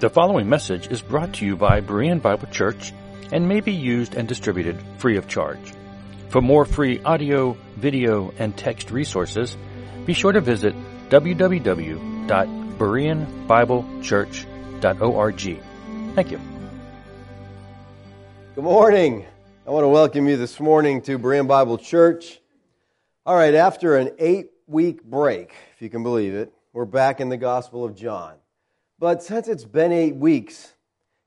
The following message is brought to you by Berean Bible Church and may be used and distributed free of charge. For more free audio, video, and text resources, be sure to visit www.bereanbiblechurch.org. Thank you. Good morning. I want to welcome you this morning to Berean Bible Church. All right, after an eight week break, if you can believe it, we're back in the Gospel of John. But since it's been eight weeks,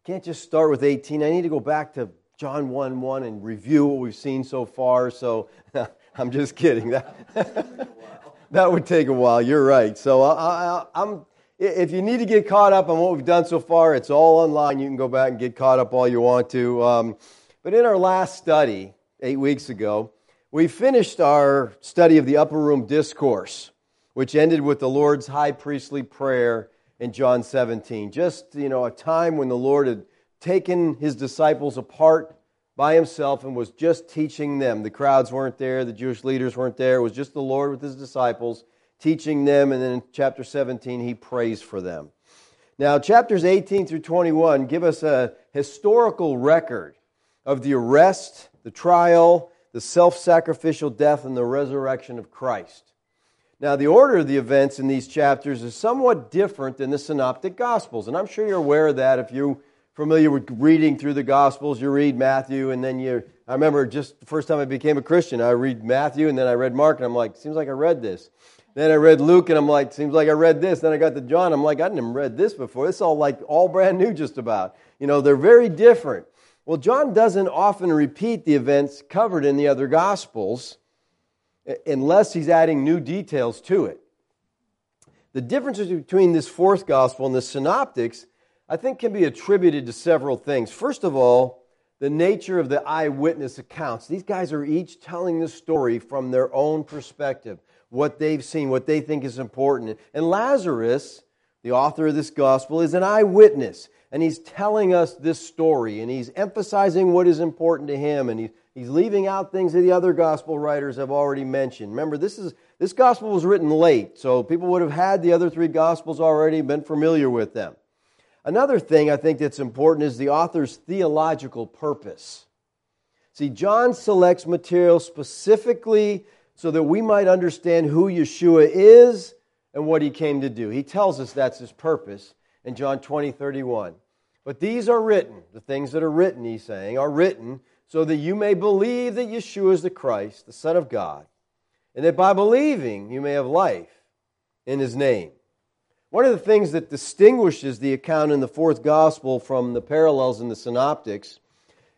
can't just start with 18. I need to go back to John 1 1 and review what we've seen so far. So I'm just kidding. That, that would take a while. You're right. So I, am if you need to get caught up on what we've done so far, it's all online. You can go back and get caught up all you want to. Um, but in our last study, eight weeks ago, we finished our study of the upper room discourse, which ended with the Lord's high priestly prayer in John 17. Just, you know, a time when the Lord had taken his disciples apart by himself and was just teaching them. The crowds weren't there, the Jewish leaders weren't there. It was just the Lord with his disciples teaching them. And then in chapter 17, he prays for them. Now, chapters 18 through 21 give us a historical record of the arrest, the trial, the self sacrificial death, and the resurrection of Christ. Now, the order of the events in these chapters is somewhat different than the Synoptic Gospels, and I'm sure you're aware of that if you're familiar with reading through the Gospels. You read Matthew, and then you. I remember just the first time I became a Christian, I read Matthew, and then I read Mark, and I'm like, seems like I read this. Then I read Luke, and I'm like, seems like I read this. Then I got to John, I'm like, I didn't read this before. It's all like all brand new, just about. You know, they're very different. Well, John doesn't often repeat the events covered in the other Gospels unless he's adding new details to it. The differences between this fourth gospel and the synoptics, I think, can be attributed to several things. First of all, the nature of the eyewitness accounts. These guys are each telling the story from their own perspective, what they've seen, what they think is important. And Lazarus, the author of this gospel, is an eyewitness, and he's telling us this story, and he's emphasizing what is important to him, and he's He's leaving out things that the other gospel writers have already mentioned. Remember, this, is, this gospel was written late, so people would have had the other three gospels already, been familiar with them. Another thing I think that's important is the author's theological purpose. See, John selects material specifically so that we might understand who Yeshua is and what he came to do. He tells us that's his purpose in John 20, 31. But these are written, the things that are written, he's saying, are written so that you may believe that Yeshua is the Christ, the Son of God, and that by believing you may have life in his name. One of the things that distinguishes the account in the fourth gospel from the parallels in the synoptics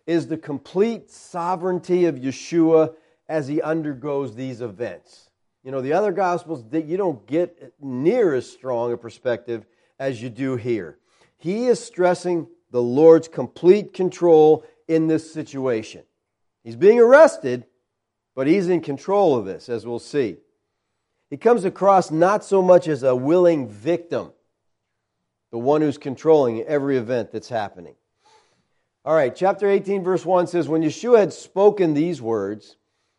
is the complete sovereignty of Yeshua as he undergoes these events. You know, the other gospels, that you don't get near as strong a perspective as you do here. He is stressing the Lord's complete control in this situation. He's being arrested, but he's in control of this, as we'll see. He comes across not so much as a willing victim, the one who's controlling every event that's happening. All right, chapter 18, verse 1 says When Yeshua had spoken these words,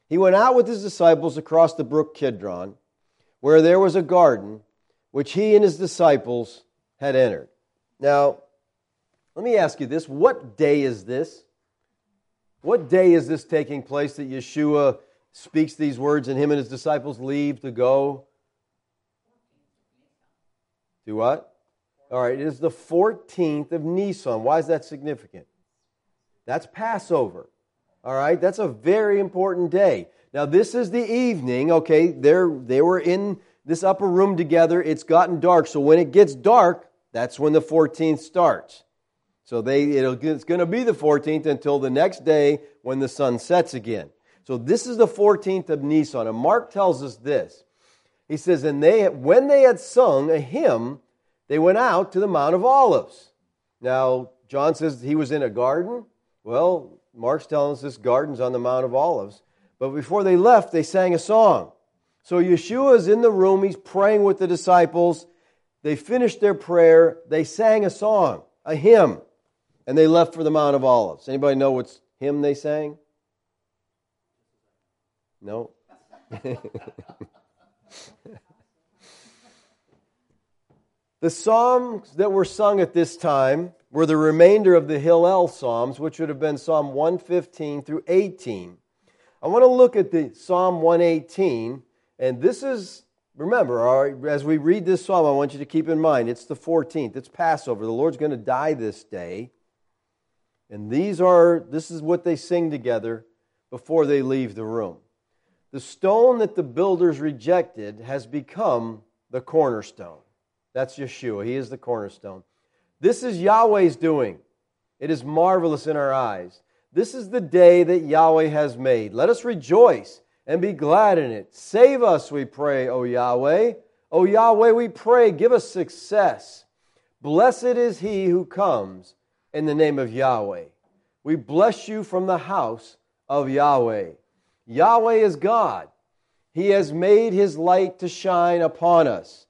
he went out with his disciples across the brook Kidron, where there was a garden, which he and his disciples had entered. Now, let me ask you this what day is this? What day is this taking place that Yeshua speaks these words and him and his disciples leave to go? Do what? All right, it is the 14th of Nisan. Why is that significant? That's Passover. All right, that's a very important day. Now, this is the evening, okay? They're, they were in this upper room together. It's gotten dark. So when it gets dark, that's when the 14th starts. So they, it's going to be the 14th until the next day when the sun sets again. So this is the 14th of Nisan. And Mark tells us this. He says, And they, when they had sung a hymn, they went out to the Mount of Olives. Now, John says he was in a garden. Well, Mark's telling us this garden's on the Mount of Olives. But before they left, they sang a song. So Yeshua is in the room. He's praying with the disciples. They finished their prayer. They sang a song, a hymn and they left for the Mount of Olives. Anybody know what hymn they sang? No. the psalms that were sung at this time were the remainder of the Hallel Psalms, which would have been Psalm 115 through 18. I want to look at the Psalm 118, and this is, remember, as we read this psalm, I want you to keep in mind it's the 14th, it's Passover. The Lord's going to die this day. And these are, this is what they sing together before they leave the room. The stone that the builders rejected has become the cornerstone. That's Yeshua. He is the cornerstone. This is Yahweh's doing. It is marvelous in our eyes. This is the day that Yahweh has made. Let us rejoice and be glad in it. Save us, we pray, O Yahweh. O Yahweh, we pray, give us success. Blessed is he who comes in the name of Yahweh. We bless you from the house of Yahweh. Yahweh is God. He has made his light to shine upon us.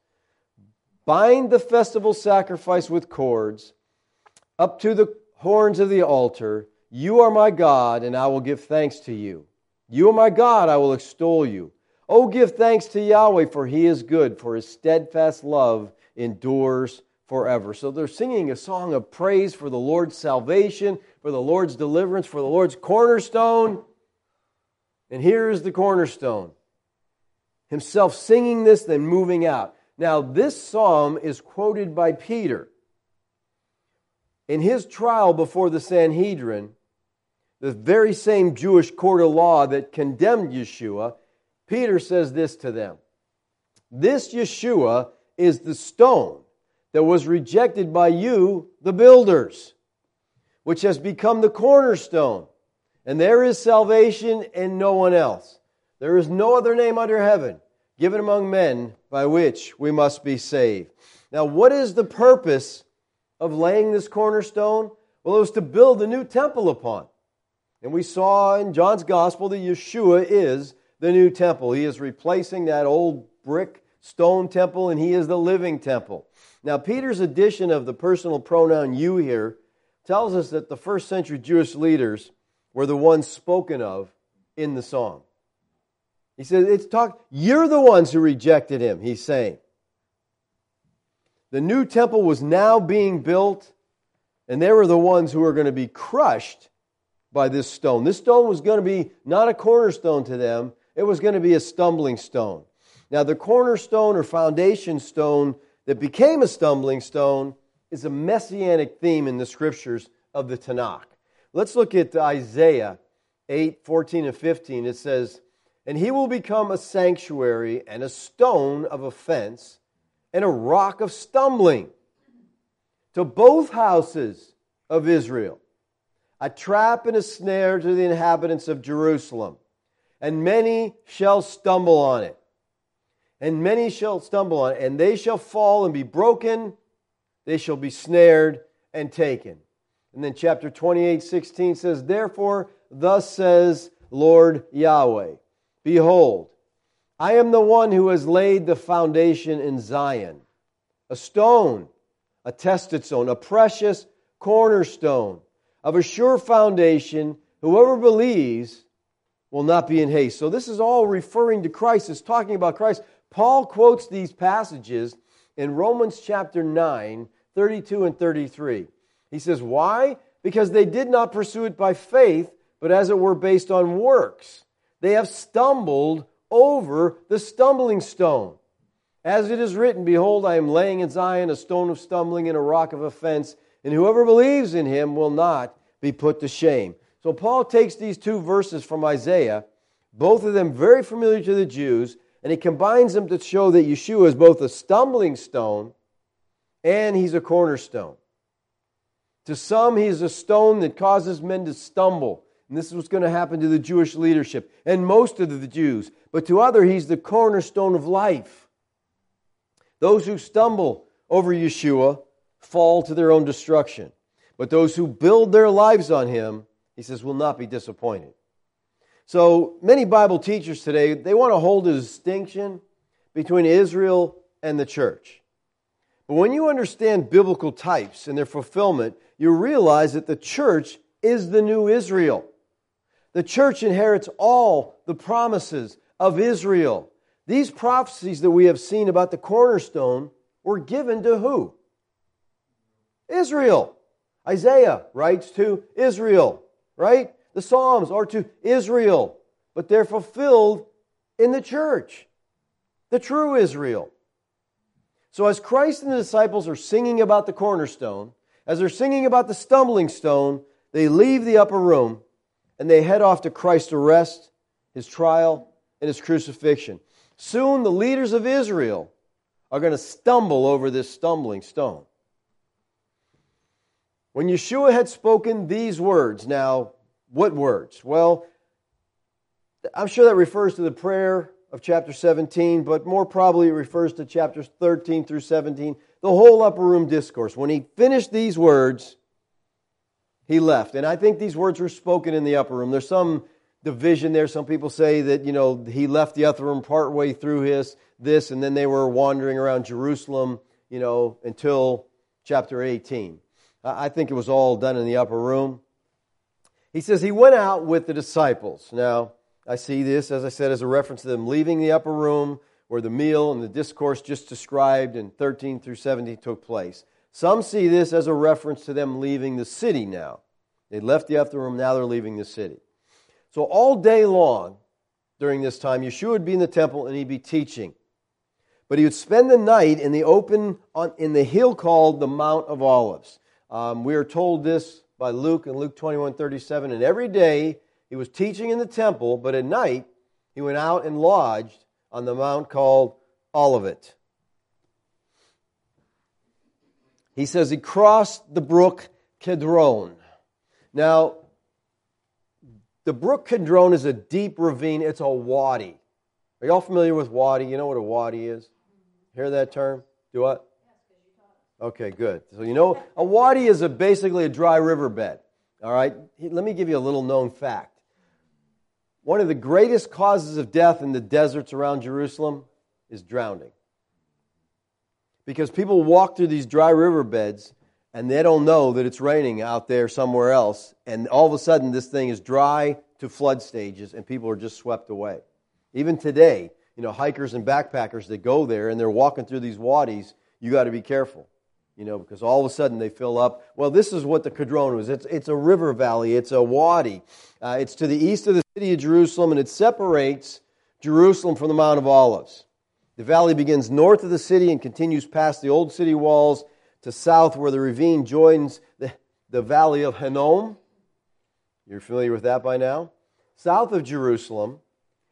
Bind the festival sacrifice with cords up to the horns of the altar. You are my God, and I will give thanks to you. You are my God, I will extol you. Oh, give thanks to Yahweh, for he is good, for his steadfast love endures forever. So they're singing a song of praise for the Lord's salvation, for the Lord's deliverance, for the Lord's cornerstone. And here is the cornerstone himself singing this, then moving out. Now, this psalm is quoted by Peter. In his trial before the Sanhedrin, the very same Jewish court of law that condemned Yeshua, Peter says this to them This Yeshua is the stone that was rejected by you, the builders, which has become the cornerstone. And there is salvation in no one else. There is no other name under heaven given among men by which we must be saved. Now, what is the purpose of laying this cornerstone? Well, it was to build a new temple upon. And we saw in John's gospel that Yeshua is the new temple. He is replacing that old brick stone temple, and he is the living temple. Now, Peter's addition of the personal pronoun you here tells us that the first century Jewish leaders were the ones spoken of in the song. He says, it's talk, you're the ones who rejected him, he's saying. The new temple was now being built, and they were the ones who were going to be crushed by this stone. This stone was going to be not a cornerstone to them, it was going to be a stumbling stone. Now, the cornerstone or foundation stone that became a stumbling stone is a messianic theme in the scriptures of the Tanakh. Let's look at Isaiah 8 14 and 15. It says, and he will become a sanctuary and a stone of offense and a rock of stumbling to both houses of Israel, a trap and a snare to the inhabitants of Jerusalem. And many shall stumble on it. And many shall stumble on it, and they shall fall and be broken. They shall be snared and taken. And then chapter 28, 16 says, Therefore, thus says Lord Yahweh. Behold, I am the one who has laid the foundation in Zion, a stone, a tested stone, a precious cornerstone of a sure foundation. Whoever believes will not be in haste. So, this is all referring to Christ. It's talking about Christ. Paul quotes these passages in Romans chapter 9, 32 and 33. He says, Why? Because they did not pursue it by faith, but as it were based on works. They have stumbled over the stumbling stone. As it is written, Behold, I am laying in Zion a stone of stumbling and a rock of offense, and whoever believes in him will not be put to shame. So Paul takes these two verses from Isaiah, both of them very familiar to the Jews, and he combines them to show that Yeshua is both a stumbling stone and he's a cornerstone. To some, he's a stone that causes men to stumble. And this is what's going to happen to the Jewish leadership and most of the Jews. But to other, he's the cornerstone of life. Those who stumble over Yeshua fall to their own destruction. But those who build their lives on him, he says, will not be disappointed. So many Bible teachers today, they want to hold a distinction between Israel and the church. But when you understand biblical types and their fulfillment, you realize that the church is the new Israel. The church inherits all the promises of Israel. These prophecies that we have seen about the cornerstone were given to who? Israel. Isaiah writes to Israel, right? The Psalms are to Israel, but they're fulfilled in the church, the true Israel. So, as Christ and the disciples are singing about the cornerstone, as they're singing about the stumbling stone, they leave the upper room and they head off to Christ's arrest, his trial, and his crucifixion. Soon, the leaders of Israel are going to stumble over this stumbling stone. When Yeshua had spoken these words, now, what words? Well, I'm sure that refers to the prayer of chapter 17, but more probably it refers to chapters 13 through 17, the whole upper room discourse. When he finished these words, he left. And I think these words were spoken in the upper room. There's some division there. Some people say that, you know, he left the upper room partway through his this, and then they were wandering around Jerusalem, you know, until chapter 18. I think it was all done in the upper room. He says he went out with the disciples. Now, I see this, as I said, as a reference to them leaving the upper room where the meal and the discourse just described in 13 through 17 took place. Some see this as a reference to them leaving the city now. They left the upper room, now they're leaving the city. So all day long during this time, Yeshua would be in the temple and he'd be teaching. But he would spend the night in the open, on, in the hill called the Mount of Olives. Um, we are told this by Luke in Luke 21 37. And every day he was teaching in the temple, but at night he went out and lodged on the mount called Olivet. He says he crossed the brook Kedron. Now, the brook Kedron is a deep ravine, it's a wadi. Are y'all familiar with wadi? You know what a wadi is? Hear that term? Do what? Okay, good. So you know, a wadi is a, basically a dry riverbed. All right? Let me give you a little known fact. One of the greatest causes of death in the deserts around Jerusalem is drowning. Because people walk through these dry riverbeds and they don't know that it's raining out there somewhere else, and all of a sudden this thing is dry to flood stages and people are just swept away. Even today, you know, hikers and backpackers that go there and they're walking through these wadis, you got to be careful you know, because all of a sudden they fill up. Well, this is what the Kedron was. It's, it's a river valley, it's a wadi. Uh, it's to the east of the city of Jerusalem, and it separates Jerusalem from the Mount of Olives. The valley begins north of the city and continues past the old city walls to south, where the ravine joins the, the valley of Hinnom. You're familiar with that by now? South of Jerusalem.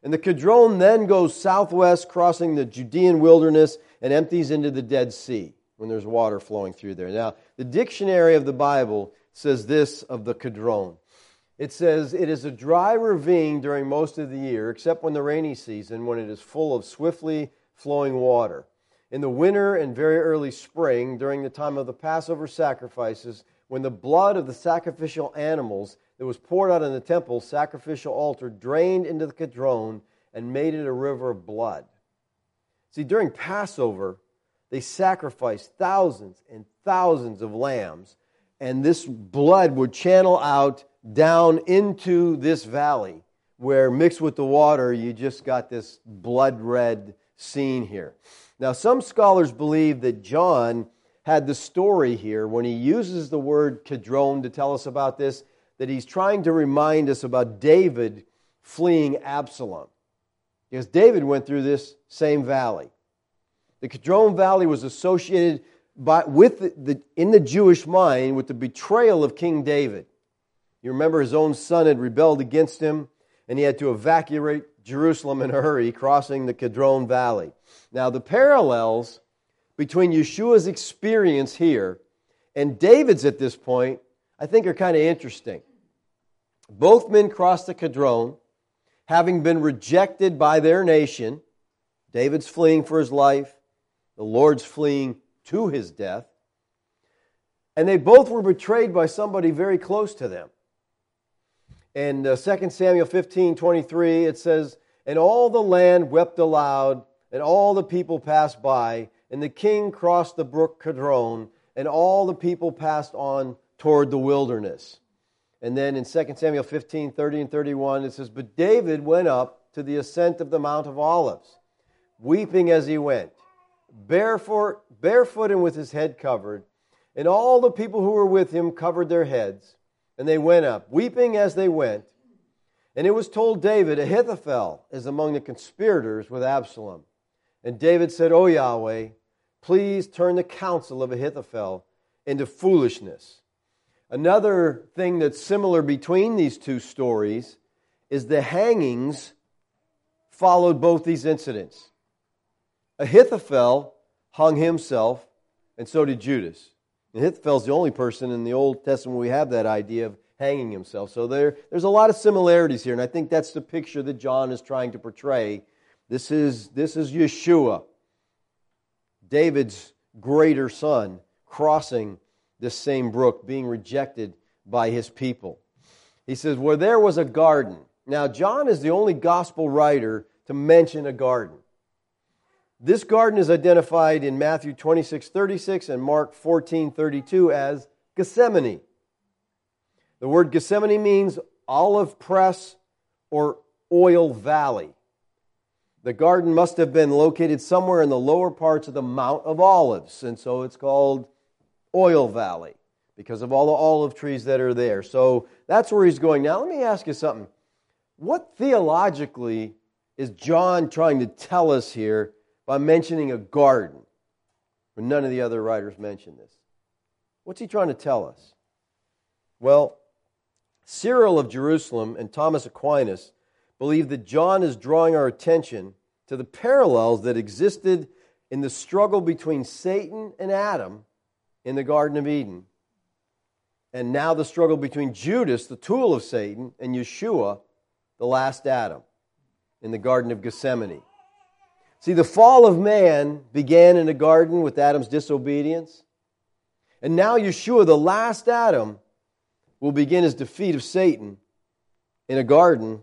And the Kedron then goes southwest, crossing the Judean wilderness, and empties into the Dead Sea when there's water flowing through there. Now, the dictionary of the Bible says this of the Kedron. It says it is a dry ravine during most of the year, except when the rainy season, when it is full of swiftly flowing water. In the winter and very early spring, during the time of the Passover sacrifices, when the blood of the sacrificial animals that was poured out in the temple sacrificial altar drained into the Kedron and made it a river of blood. See, during Passover, they sacrificed thousands and thousands of lambs, and this blood would channel out down into this valley where mixed with the water you just got this blood red scene here. Now, some scholars believe that John had the story here when he uses the word Kedron to tell us about this, that he's trying to remind us about David fleeing Absalom. Because David went through this same valley. The Kedron Valley was associated by, with the, the, in the Jewish mind with the betrayal of King David. You remember his own son had rebelled against him, and he had to evacuate Jerusalem in a hurry, crossing the Kedron Valley. Now, the parallels between Yeshua's experience here and David's at this point, I think, are kind of interesting. Both men crossed the Kedron, having been rejected by their nation. David's fleeing for his life. The Lord's fleeing to his death. And they both were betrayed by somebody very close to them. In uh, 2 Samuel 15 23, it says, And all the land wept aloud, and all the people passed by, and the king crossed the brook Kedron, and all the people passed on toward the wilderness. And then in 2 Samuel 15 30 and 31, it says, But David went up to the ascent of the Mount of Olives, weeping as he went barefoot, barefoot and with his head covered. And all the people who were with him covered their heads. And they went up, weeping as they went. And it was told David, Ahithophel is among the conspirators with Absalom. And David said, O Yahweh, please turn the counsel of Ahithophel into foolishness. Another thing that's similar between these two stories is the hangings followed both these incidents. Ahithophel hung himself, and so did Judas. Ahithophel's the only person in the Old Testament we have that idea of hanging himself. So there, there's a lot of similarities here, and I think that's the picture that John is trying to portray. This is, this is Yeshua, David's greater son, crossing this same brook, being rejected by his people. He says, Where there was a garden. Now, John is the only gospel writer to mention a garden. This garden is identified in Matthew 26 36 and Mark 14 32 as Gethsemane. The word Gethsemane means olive press or oil valley. The garden must have been located somewhere in the lower parts of the Mount of Olives, and so it's called Oil Valley because of all the olive trees that are there. So that's where he's going. Now, let me ask you something. What theologically is John trying to tell us here by mentioning a garden when none of the other writers mention this? What's he trying to tell us? Well, Cyril of Jerusalem and Thomas Aquinas believe that John is drawing our attention to the parallels that existed in the struggle between Satan and Adam in the Garden of Eden, and now the struggle between Judas, the tool of Satan, and Yeshua, the last Adam, in the Garden of Gethsemane. See, the fall of man began in the garden with Adam's disobedience. And now Yeshua, the last Adam, will begin his defeat of Satan in a garden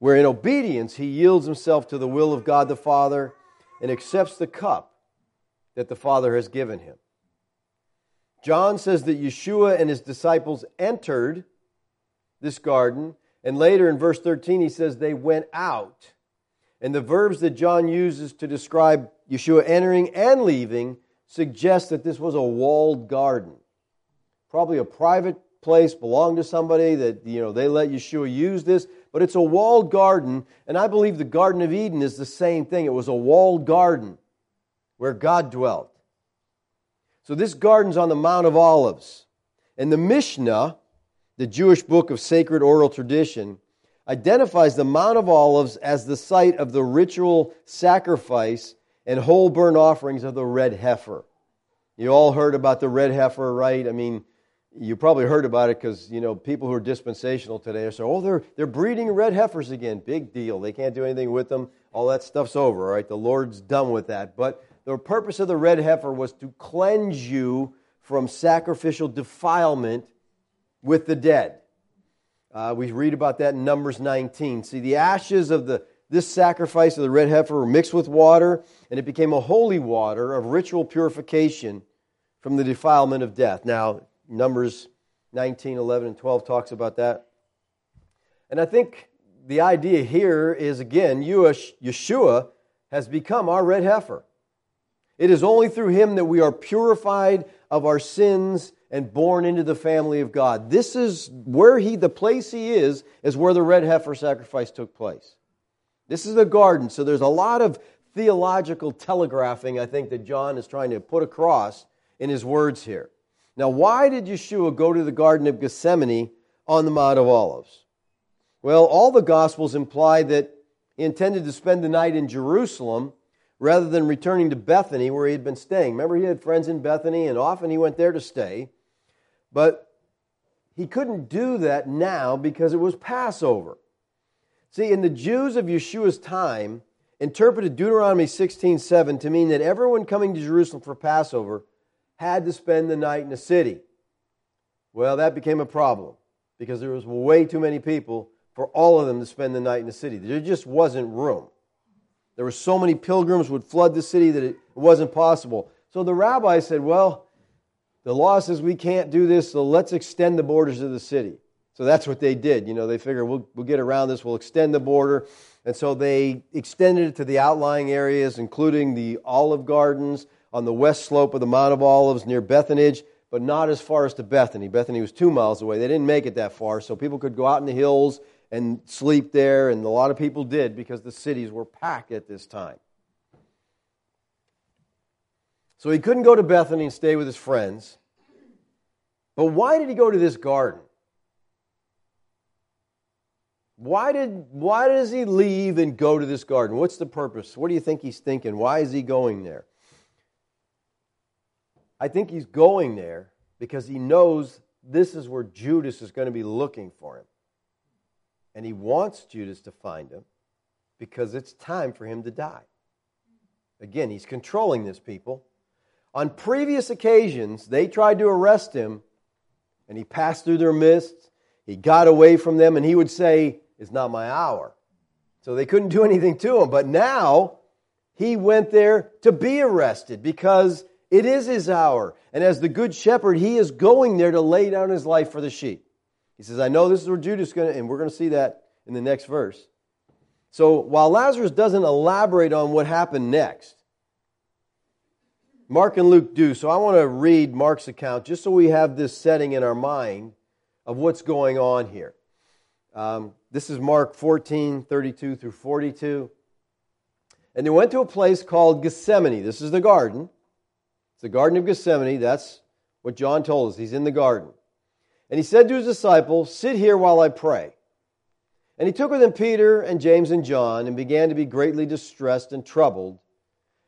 where, in obedience, he yields himself to the will of God the Father and accepts the cup that the Father has given him. John says that Yeshua and his disciples entered this garden, and later in verse 13 he says they went out. And the verbs that John uses to describe Yeshua entering and leaving suggest that this was a walled garden. Probably a private place, belonged to somebody that, you know, they let Yeshua use this, but it's a walled garden, and I believe the Garden of Eden is the same thing. It was a walled garden where God dwelt. So this garden's on the Mount of Olives. And the Mishnah, the Jewish book of sacred oral tradition, identifies the Mount of Olives as the site of the ritual sacrifice and whole burnt offerings of the red heifer. You all heard about the red heifer, right? I mean, you probably heard about it because you know people who are dispensational today are saying, "Oh, they're they're breeding red heifers again. Big deal. They can't do anything with them. All that stuff's over. All right, the Lord's done with that." But the purpose of the red heifer was to cleanse you from sacrificial defilement with the dead. Uh, we read about that in Numbers 19. See, the ashes of the this sacrifice of the red heifer were mixed with water, and it became a holy water of ritual purification from the defilement of death. Now, Numbers 19, 11, and 12 talks about that. And I think the idea here is again, Yeshua has become our red heifer. It is only through him that we are purified of our sins and born into the family of God. This is where he, the place he is, is where the red heifer sacrifice took place. This is the garden, so there's a lot of theological telegraphing, I think, that John is trying to put across in his words here. Now, why did Yeshua go to the Garden of Gethsemane on the Mount of Olives? Well, all the Gospels imply that he intended to spend the night in Jerusalem rather than returning to Bethany where he had been staying. Remember, he had friends in Bethany, and often he went there to stay. But he couldn't do that now because it was Passover. See, in the Jews of Yeshua's time, interpreted Deuteronomy 16:7 to mean that everyone coming to Jerusalem for Passover had to spend the night in the city. Well, that became a problem because there was way too many people for all of them to spend the night in the city. There just wasn't room. There were so many pilgrims would flood the city that it wasn't possible. So the rabbi said, "Well, the law says we can't do this, so let's extend the borders of the city." So that's what they did. You know, they figured we'll, we'll get around this, we'll extend the border. And so they extended it to the outlying areas, including the olive gardens on the west slope of the Mount of Olives near Bethphage, but not as far as to Bethany. Bethany was two miles away. They didn't make it that far, so people could go out in the hills and sleep there, and a lot of people did because the cities were packed at this time. So he couldn't go to Bethany and stay with his friends. But why did he go to this garden? Why, did, why does he leave and go to this garden? What's the purpose? What do you think he's thinking? Why is he going there? I think he's going there because he knows this is where Judas is going to be looking for him. And he wants Judas to find him because it's time for him to die. Again, he's controlling this people. On previous occasions, they tried to arrest him, and he passed through their midst. He got away from them, and he would say, It's not my hour. So they couldn't do anything to him. But now, he went there to be arrested because it is his hour. And as the good shepherd, he is going there to lay down his life for the sheep. He says, I know this is where Judas is going to, and we're going to see that in the next verse. So while Lazarus doesn't elaborate on what happened next, Mark and Luke do. So I want to read Mark's account just so we have this setting in our mind of what's going on here. Um, this is Mark 14, 32 through 42. And they went to a place called Gethsemane. This is the garden It's the Garden of Gethsemane. That's what John told us. He's in the garden. And he said to his disciples, Sit here while I pray. And he took with him Peter and James and John and began to be greatly distressed and troubled.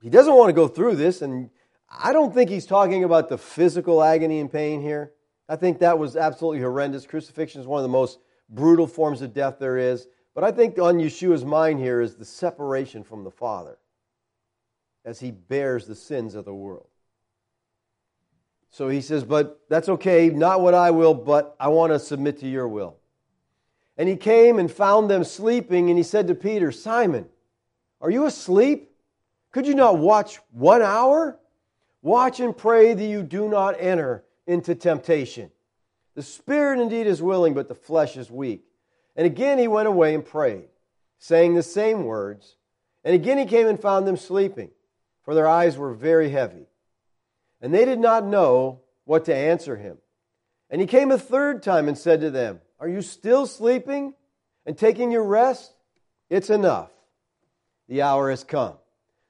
he doesn't want to go through this, and I don't think he's talking about the physical agony and pain here. I think that was absolutely horrendous. Crucifixion is one of the most brutal forms of death there is. But I think on Yeshua's mind here is the separation from the Father as he bears the sins of the world. So he says, But that's okay, not what I will, but I want to submit to your will. And he came and found them sleeping, and he said to Peter, Simon, are you asleep? Could you not watch one hour? Watch and pray that you do not enter into temptation. The spirit indeed is willing, but the flesh is weak. And again he went away and prayed, saying the same words. And again he came and found them sleeping for their eyes were very heavy. And they did not know what to answer him. And he came a third time and said to them, Are you still sleeping and taking your rest? It's enough. The hour has come.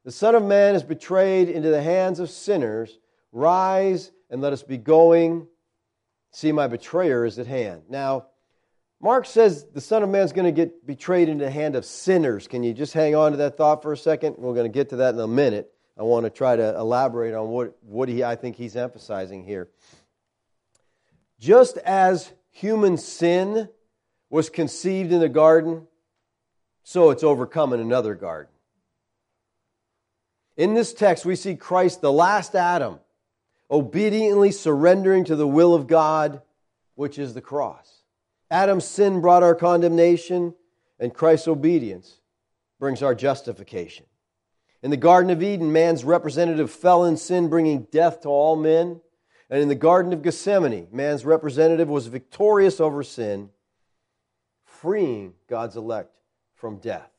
The Son of Man is betrayed into the hands of sinners. Rise and let us be going. See, my betrayer is at hand. Now, Mark says the Son of Man is going to get betrayed into the hand of sinners. Can you just hang on to that thought for a second? We're going to get to that in a minute. I want to try to elaborate on what, what he, I think he's emphasizing here. Just as human sin was conceived in the garden, so it's overcome in another garden. In this text, we see Christ, the last Adam, obediently surrendering to the will of God, which is the cross. Adam's sin brought our condemnation, and Christ's obedience brings our justification. In the Garden of Eden, man's representative fell in sin, bringing death to all men. And in the Garden of Gethsemane, man's representative was victorious over sin, freeing God's elect from death.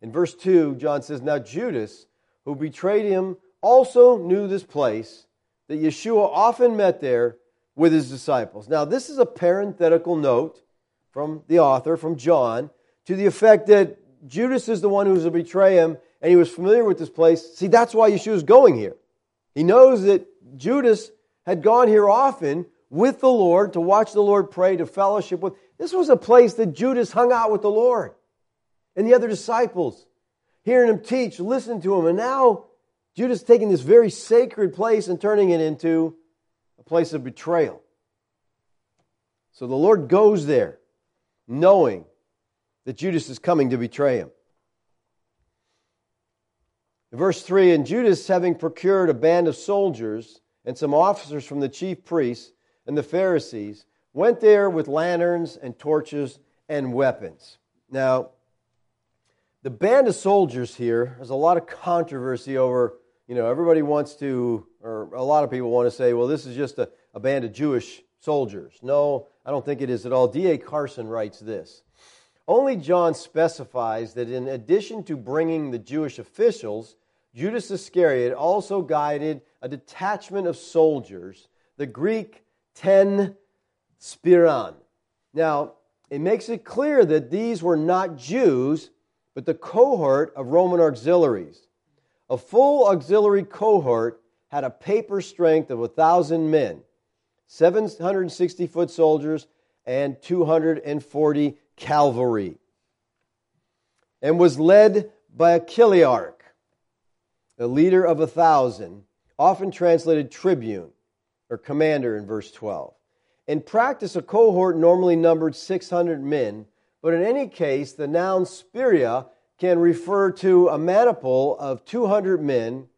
In verse 2, John says, Now Judas, who betrayed him, also knew this place, that Yeshua often met there with his disciples. Now, this is a parenthetical note from the author, from John, to the effect that Judas is the one who's to betray him, and he was familiar with this place. See, that's why Yeshua is going here. He knows that Judas had gone here often with the Lord to watch the Lord pray, to fellowship with. This was a place that Judas hung out with the Lord and the other disciples, hearing him teach, listening to him. And now Judas taking this very sacred place and turning it into a place of betrayal. So the Lord goes there knowing that Judas is coming to betray him. verse 3 And Judas, having procured a band of soldiers and some officers from the chief priests and the Pharisees, went there with lanterns and torches and weapons. Now, the band of soldiers here, there's a lot of controversy over, you know, everybody wants to, or a lot of people want to say, well, this is just a, a band of Jewish soldiers. No, I don't think it is at all. D.A. Carson writes this Only John specifies that in addition to bringing the Jewish officials, Judas Iscariot also guided a detachment of soldiers, the Greek ten speiran. Now, it makes it clear that these were not Jews, but the cohort of Roman auxiliaries. A full auxiliary cohort had a paper strength of a thousand men, 760 foot soldiers, and 240 cavalry, and was led by a chiliarch, a leader of a thousand, often translated tribune or commander in verse 12. In practice, a cohort normally numbered 600 men, but in any case, the noun spiria can refer to a maniple of 200 men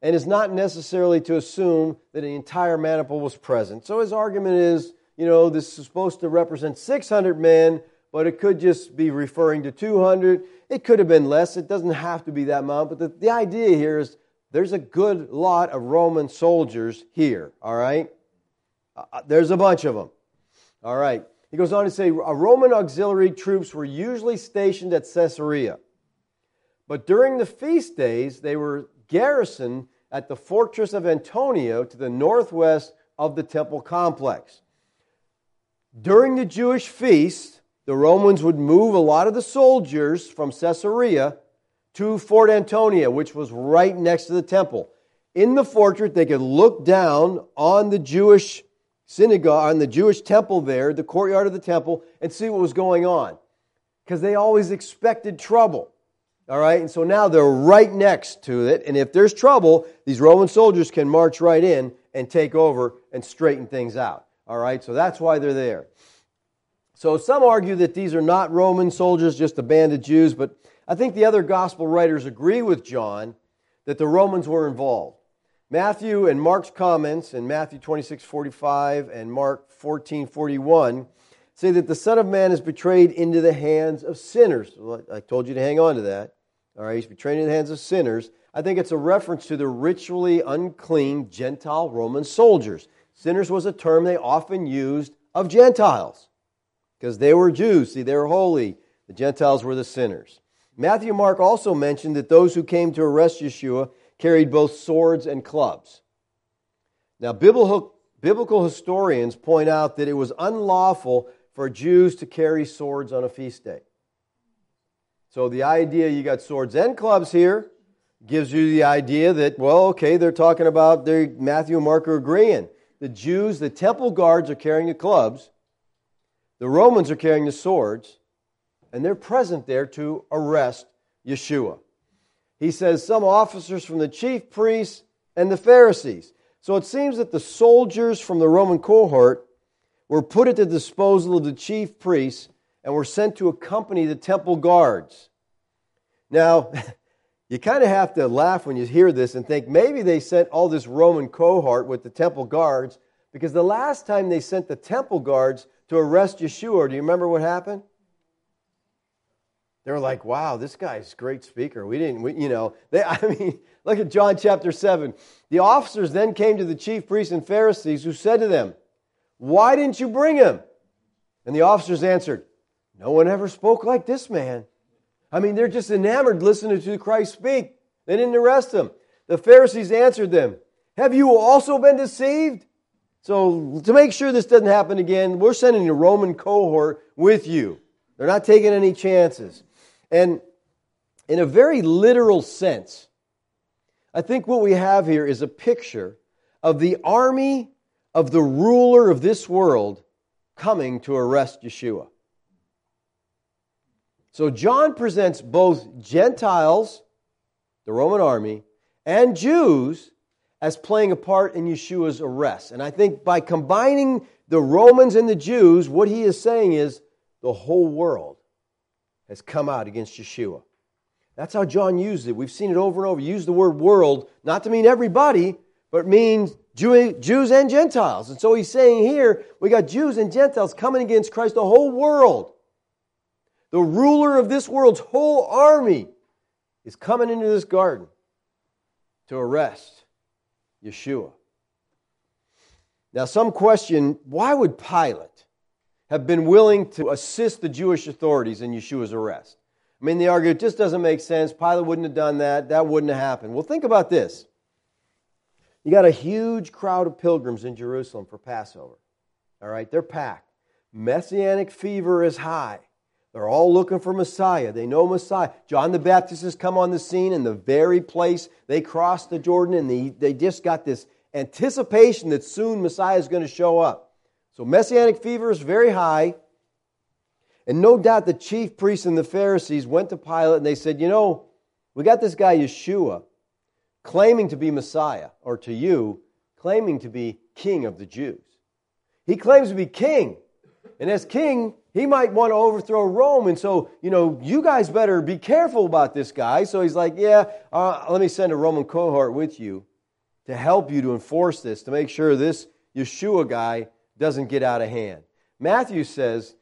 and is not necessarily to assume that the entire maniple was present. So his argument is, you know, this is supposed to represent 600 men, but it could just be referring to 200. It could have been less. It doesn't have to be that amount. But the, the idea here is there's a good lot of Roman soldiers here, all right? Uh, uh, there's a bunch of them. All right. He goes on to say Roman auxiliary troops were usually stationed at Caesarea. But during the feast days, they were garrisoned at the fortress of Antonia to the northwest of the temple complex. During the Jewish feast, the Romans would move a lot of the soldiers from Caesarea to Fort Antonia, which was right next to the temple. In the fortress, they could look down on the Jewish synagogue, on the Jewish temple there, the courtyard of the temple, and see what was going on. Because they always expected trouble. All right, and so now they're right next to it, and if there's trouble, these Roman soldiers can march right in and take over and straighten things out. All right, so that's why they're there. So some argue that these are not Roman soldiers, just a band of Jews, but I think the other gospel writers agree with John that the Romans were involved. Matthew and Mark's comments in Matthew 26 45 and Mark 14 41 say that the Son of Man is betrayed into the hands of sinners. I told you to hang on to that. All right, he's betrayed into the hands of sinners. I think it's a reference to the ritually unclean Gentile Roman soldiers. Sinners was a term they often used of Gentiles because they were Jews. See, they were holy. The Gentiles were the sinners. Matthew and Mark also mentioned that those who came to arrest Yeshua carried both swords and clubs. Now, biblical historians point out that it was unlawful for Jews to carry swords on a feast day. So the idea you got swords and clubs here gives you the idea that, well, okay, they're talking about, they Matthew and Mark are agreeing. The Jews, the temple guards are carrying the clubs, the Romans are carrying the swords, and they're present there to arrest Yeshua he says, some officers from the chief priests and the Pharisees. So it seems that the soldiers from the Roman cohort were put at the disposal of the chief priests and were sent to accompany the temple guards. Now, you kind of have to laugh when you hear this and think maybe they sent all this Roman cohort with the temple guards because the last time they sent the temple guards to arrest Yeshua, do you remember what happened? They were like, wow, this guy's a great speaker. We didn't, we, you know, they, I mean, look at John chapter 7. The officers then came to the chief priests and Pharisees who said to them, Why didn't you bring him? And the officers answered, No one ever spoke like this man. I mean, they're just enamored listening to Christ speak. They didn't arrest him. The Pharisees answered them, Have you also been deceived? So, to make sure this doesn't happen again, we're sending a Roman cohort with you. They're not taking any chances. And in a very literal sense, I think what we have here is a picture of the army of the ruler of this world coming to arrest Yeshua. So John presents both Gentiles, the Roman army, and Jews as playing a part in Yeshua's arrest. And I think by combining the Romans and the Jews, what he is saying is the whole world has come out against Yeshua. That's how John used it. We've seen it over and over. Use the word world, not to mean everybody, but means Jews and Gentiles. And so he's saying here, we got Jews and Gentiles coming against Christ, the whole world. The ruler of this world's whole army is coming into this garden to arrest Yeshua. Now, some question why would Pilate have been willing to assist the Jewish authorities in Yeshua's arrest? I mean, they argue it just doesn't make sense. Pilate wouldn't have done that. That wouldn't have happened. Well, think about this. You got a huge crowd of pilgrims in Jerusalem for Passover. All right, they're packed. Messianic fever is high. They're all looking for Messiah. They know Messiah. John the Baptist has come on the scene in the very place they crossed the Jordan, and they, they just got this anticipation that soon Messiah is going to show up. So, Messianic fever is very high. And no doubt the chief priests and the Pharisees went to Pilate and they said, You know, we got this guy Yeshua claiming to be Messiah, or to you, claiming to be king of the Jews. He claims to be king. And as king, he might want to overthrow Rome. And so, you know, you guys better be careful about this guy. So he's like, Yeah, uh, let me send a Roman cohort with you to help you to enforce this, to make sure this Yeshua guy doesn't get out of hand. Matthew says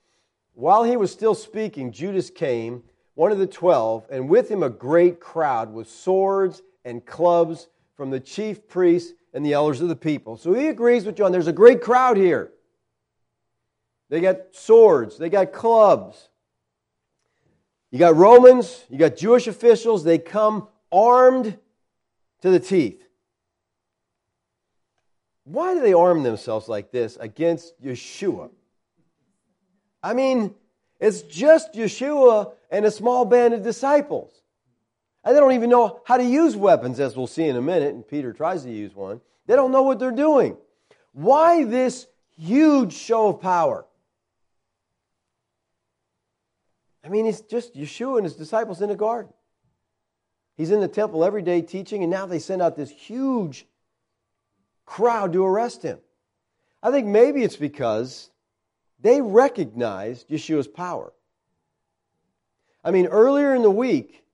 while he was still speaking, Judas came, one of the twelve, and with him a great crowd with swords and clubs from the chief priests and the elders of the people. So he agrees with John. There's a great crowd here. They got swords, they got clubs. You got Romans, you got Jewish officials, they come armed to the teeth. Why do they arm themselves like this against Yeshua? I mean, it's just Yeshua and a small band of disciples. And they don't even know how to use weapons, as we'll see in a minute, and Peter tries to use one. They don't know what they're doing. Why this huge show of power? I mean, it's just Yeshua and his disciples in the garden. He's in the temple every day teaching, and now they send out this huge crowd to arrest him. I think maybe it's because they recognized Yeshua's power. I mean, earlier in the week,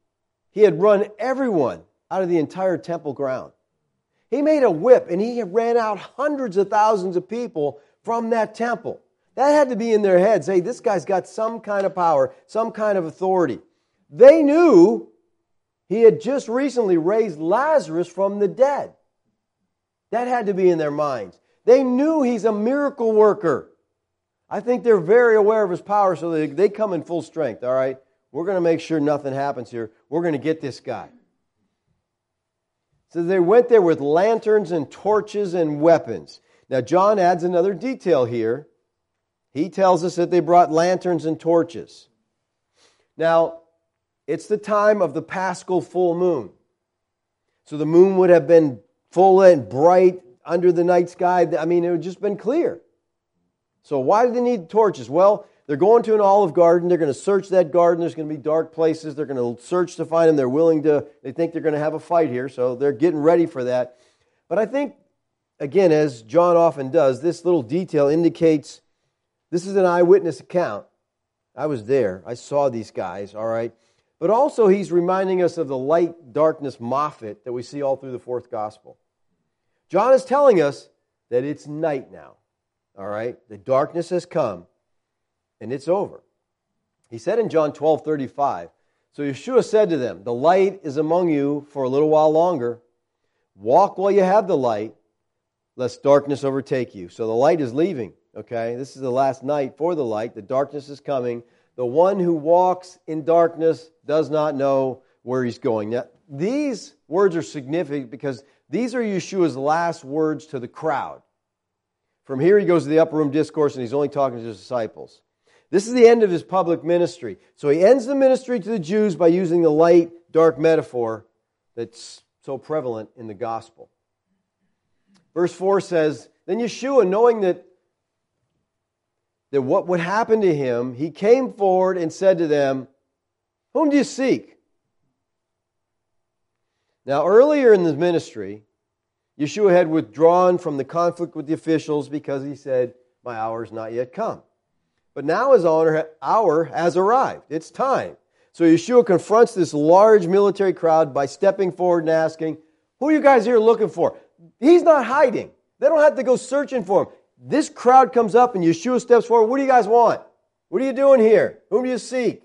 he had run everyone out of the entire temple ground. He made a whip and he ran out hundreds of thousands of people from that temple. That had to be in their heads. Hey, this guy's got some kind of power, some kind of authority. They knew he had just recently raised Lazarus from the dead. That had to be in their minds. They knew he's a miracle worker. I think they're very aware of his power, so they, they come in full strength, all right? We're going to make sure nothing happens here. We're going to get this guy. So they went there with lanterns and torches and weapons. Now, John adds another detail here. He tells us that they brought lanterns and torches. Now, it's the time of the paschal full moon. So the moon would have been full and bright under the night sky. I mean, it would just been clear. So, why do they need torches? Well, they're going to an olive garden. They're going to search that garden. There's going to be dark places. They're going to search to find them. They're willing to, they think they're going to have a fight here, so they're getting ready for that. But I think, again, as John often does, this little detail indicates this is an eyewitness account. I was there. I saw these guys, all right? But also, he's reminding us of the light darkness motif that we see all through the fourth gospel. John is telling us that it's night now. All right? The darkness has come and it's over. He said in John 12 35, so Yeshua said to them, The light is among you for a little while longer. Walk while you have the light, lest darkness overtake you. So the light is leaving, okay? This is the last night for the light. The darkness is coming. The one who walks in darkness does not know where he's going. Now, these words are significant because these are Yeshua's last words to the crowd. From here, he goes to the upper room discourse and he's only talking to his disciples. This is the end of his public ministry. So he ends the ministry to the Jews by using the light, dark metaphor that's so prevalent in the gospel. Verse 4 says Then Yeshua, knowing that, that what would happen to him, he came forward and said to them, Whom do you seek? Now, earlier in the ministry, Yeshua had withdrawn from the conflict with the officials because he said, My hour is not yet come. But now his hour has arrived. It's time. So Yeshua confronts this large military crowd by stepping forward and asking, Who are you guys here looking for? He's not hiding. They don't have to go searching for him. This crowd comes up and Yeshua steps forward. What do you guys want? What are you doing here? Whom do you seek?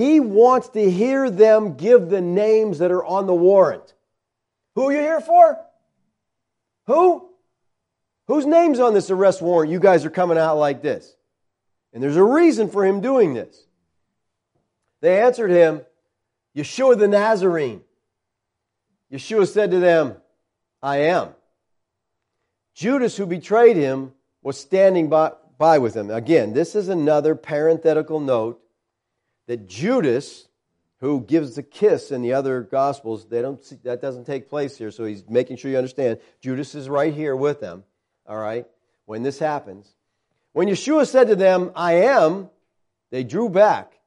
He wants to hear them give the names that are on the warrant. Who are you here for? Who? Whose name's on this arrest warrant? You guys are coming out like this. And there's a reason for him doing this. They answered him, Yeshua the Nazarene. Yeshua said to them, I am. Judas, who betrayed him, was standing by, by with him. Again, this is another parenthetical note that Judas, who gives the kiss in the other gospels, they don't see, that doesn't take place here. So he's making sure you understand. Judas is right here with them. All right, when this happens, when Yeshua said to them, "I am," they drew back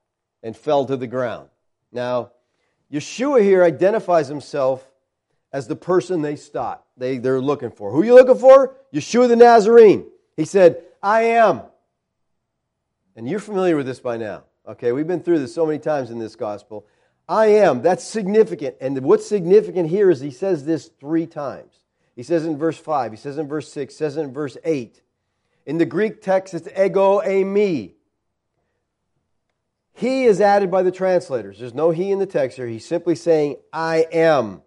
and fell to the ground. Now, Yeshua here identifies himself as the person they stop, they, they're looking for. Who are you looking for? Yeshua the Nazarene. He said, I am. And you're familiar with this by now. Okay, we've been through this so many times in this gospel. I am. That's significant. And what's significant here is he says this three times. He says in verse 5, he says in verse 6, says in verse 8. In the Greek text, it's ego eimi. He is added by the translators. There's no he in the text here. He's simply saying, I am.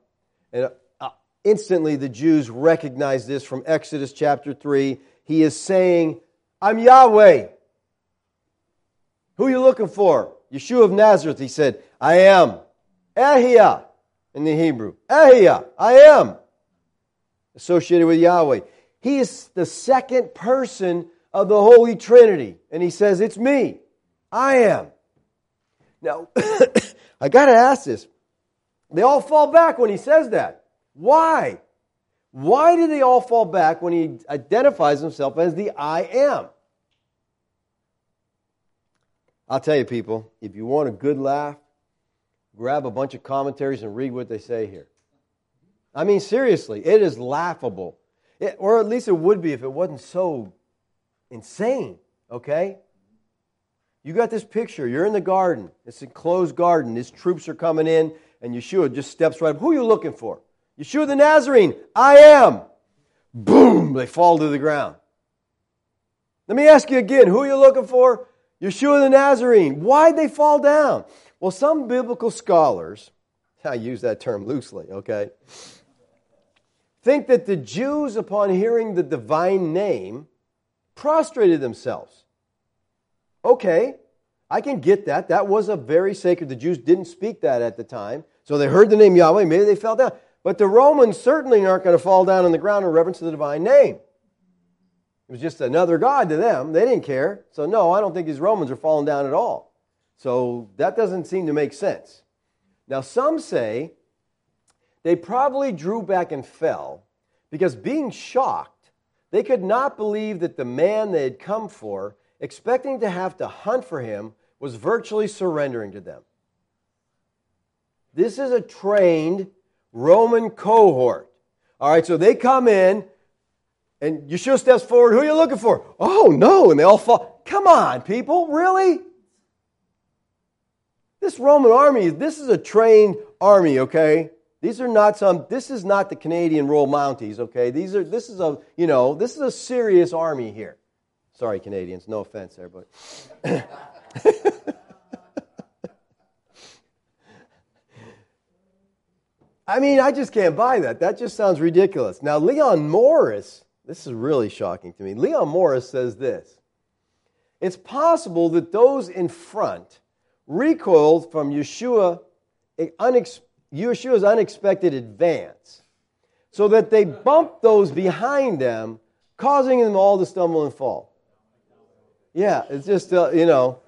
And uh, instantly the Jews recognize this from Exodus chapter 3. He is saying, I'm Yahweh. Who are you looking for? Yeshua of Nazareth. He said, I am. Ehyeh in the Hebrew. Ehyeh, I am. Associated with Yahweh. He is the second person of the Holy Trinity. And he says, It's me. I am. Now, I got to ask this. They all fall back when he says that. Why? Why do they all fall back when he identifies himself as the I am? I'll tell you, people, if you want a good laugh, grab a bunch of commentaries and read what they say here. I mean, seriously, it is laughable. It, or at least it would be if it wasn't so insane, okay? You got this picture. You're in the garden. It's a closed garden. These troops are coming in, and Yeshua just steps right up. Who are you looking for? Yeshua the Nazarene. I am. Boom! They fall to the ground. Let me ask you again who are you looking for? Yeshua the Nazarene. Why'd they fall down? Well, some biblical scholars, I use that term loosely, okay, think that the Jews, upon hearing the divine name, prostrated themselves. Okay, I can get that. That was a very sacred. The Jews didn't speak that at the time. So they heard the name Yahweh, maybe they fell down. But the Romans certainly aren't going to fall down on the ground in reverence to the divine name. It was just another God to them. They didn't care. So, no, I don't think these Romans are falling down at all. So, that doesn't seem to make sense. Now, some say they probably drew back and fell because being shocked, they could not believe that the man they had come for expecting to have to hunt for him, was virtually surrendering to them. This is a trained Roman cohort. All right, so they come in, and Yeshua steps forward. Who are you looking for? Oh, no. And they all fall. Come on, people. Really? This Roman army, this is a trained army, okay? These are not some, this is not the Canadian Royal Mounties, okay? These are, this is a, you know, this is a serious army here. Sorry, Canadians, no offense there, but. I mean, I just can't buy that. That just sounds ridiculous. Now, Leon Morris, this is really shocking to me. Leon Morris says this It's possible that those in front recoiled from Yeshua, unex, Yeshua's unexpected advance, so that they bumped those behind them, causing them all to stumble and fall. Yeah, it's just, uh, you know,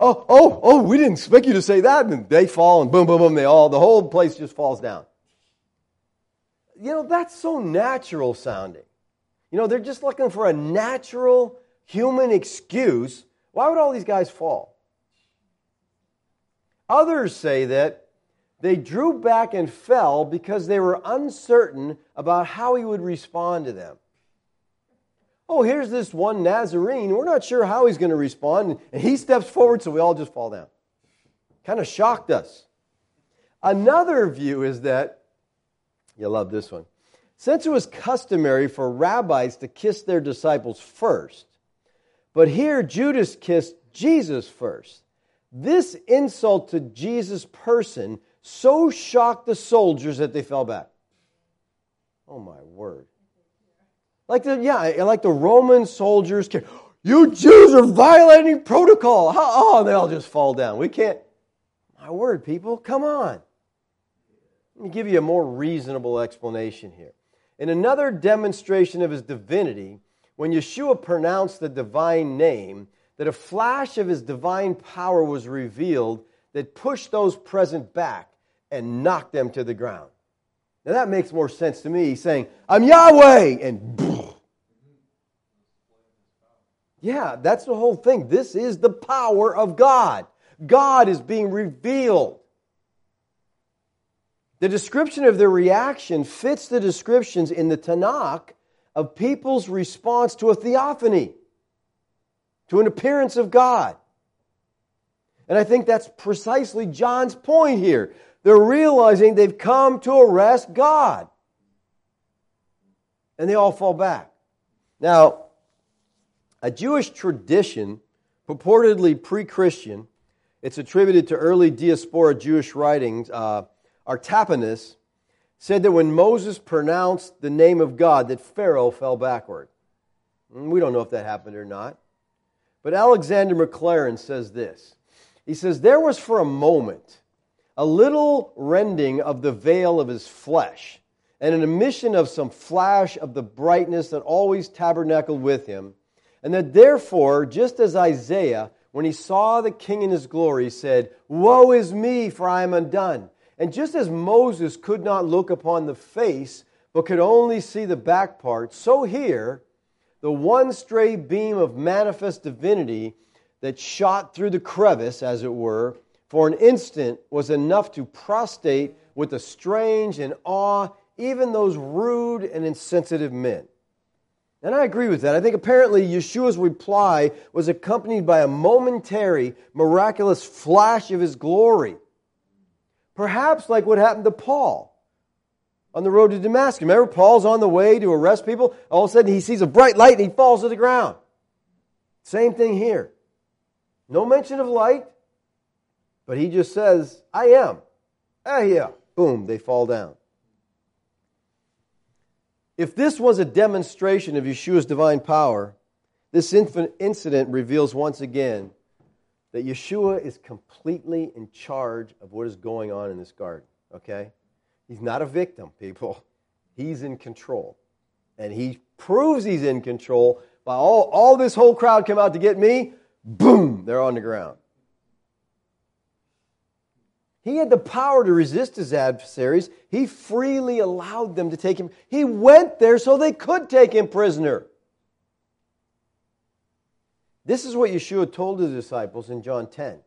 oh, oh, oh, we didn't expect you to say that. And they fall and boom, boom, boom, they all, the whole place just falls down. You know, that's so natural sounding. You know, they're just looking for a natural human excuse. Why would all these guys fall? Others say that they drew back and fell because they were uncertain about how he would respond to them oh, here's this one Nazarene. We're not sure how he's going to respond. And he steps forward, so we all just fall down. Kind of shocked us. Another view is that, you love this one, since it was customary for rabbis to kiss their disciples first, but here Judas kissed Jesus first. This insult to Jesus' person so shocked the soldiers that they fell back. Oh my word. Like the yeah, like the Roman soldiers you Jews are violating protocol. Oh, and they all just fall down. We can't. My word, people, come on. Let me give you a more reasonable explanation here. In another demonstration of his divinity, when Yeshua pronounced the divine name, that a flash of his divine power was revealed that pushed those present back and knocked them to the ground. Now that makes more sense to me. Saying, I'm Yahweh, and yeah, that's the whole thing. This is the power of God. God is being revealed. The description of their reaction fits the descriptions in the Tanakh of people's response to a theophany, to an appearance of God. And I think that's precisely John's point here. They're realizing they've come to arrest God. And they all fall back. Now, a Jewish tradition, purportedly pre Christian, it's attributed to early diaspora Jewish writings, uh, Artapanus, said that when Moses pronounced the name of God, that Pharaoh fell backward. Mm, we don't know if that happened or not. But Alexander Maclaren says this. He says, There was for a moment a little rending of the veil of his flesh, and an emission of some flash of the brightness that always tabernacled with him, and that therefore, just as Isaiah, when he saw the king in his glory, said, Woe is me, for I am undone. And just as Moses could not look upon the face, but could only see the back part, so here, the one stray beam of manifest divinity that shot through the crevice, as it were, for an instant was enough to prostrate with a strange and awe even those rude and insensitive men. And I agree with that. I think apparently Yeshua's reply was accompanied by a momentary, miraculous flash of his glory. Perhaps like what happened to Paul on the road to Damascus. Remember, Paul's on the way to arrest people. All of a sudden, he sees a bright light and he falls to the ground. Same thing here. No mention of light, but he just says, I am. Ah, yeah. Boom, they fall down. If this was a demonstration of Yeshua's divine power, this incident reveals once again that Yeshua is completely in charge of what is going on in this garden, okay? He's not a victim, people. He's in control. And he proves he's in control by all, all this whole crowd come out to get me, boom, they're on the ground. He had the power to resist his adversaries. He freely allowed them to take him. He went there so they could take him prisoner. This is what Yeshua told his disciples in John 10.